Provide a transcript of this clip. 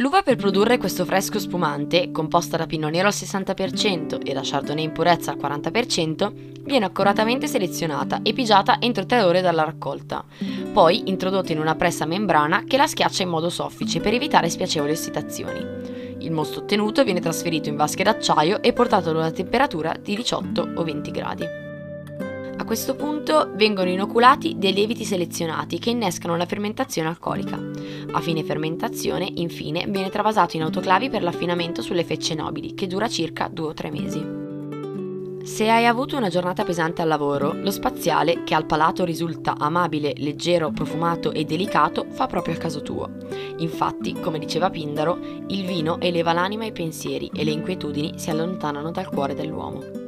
L'uva per produrre questo fresco spumante, composta da Pinot Nero al 60% e da Chardonnay in purezza al 40%, viene accuratamente selezionata e pigiata entro 3 ore dalla raccolta, poi introdotta in una pressa membrana che la schiaccia in modo soffice per evitare spiacevoli ossidazioni. Il mosto ottenuto viene trasferito in vasche d'acciaio e portato ad una temperatura di 18 o 20 gradi. Questo punto vengono inoculati dei lieviti selezionati che innescano la fermentazione alcolica. A fine fermentazione, infine, viene travasato in autoclavi per l'affinamento sulle fecce nobili, che dura circa 2 o 3 mesi. Se hai avuto una giornata pesante al lavoro, lo spaziale, che al palato risulta amabile, leggero, profumato e delicato, fa proprio al caso tuo. Infatti, come diceva Pindaro, il vino eleva l'anima e i pensieri e le inquietudini si allontanano dal cuore dell'uomo.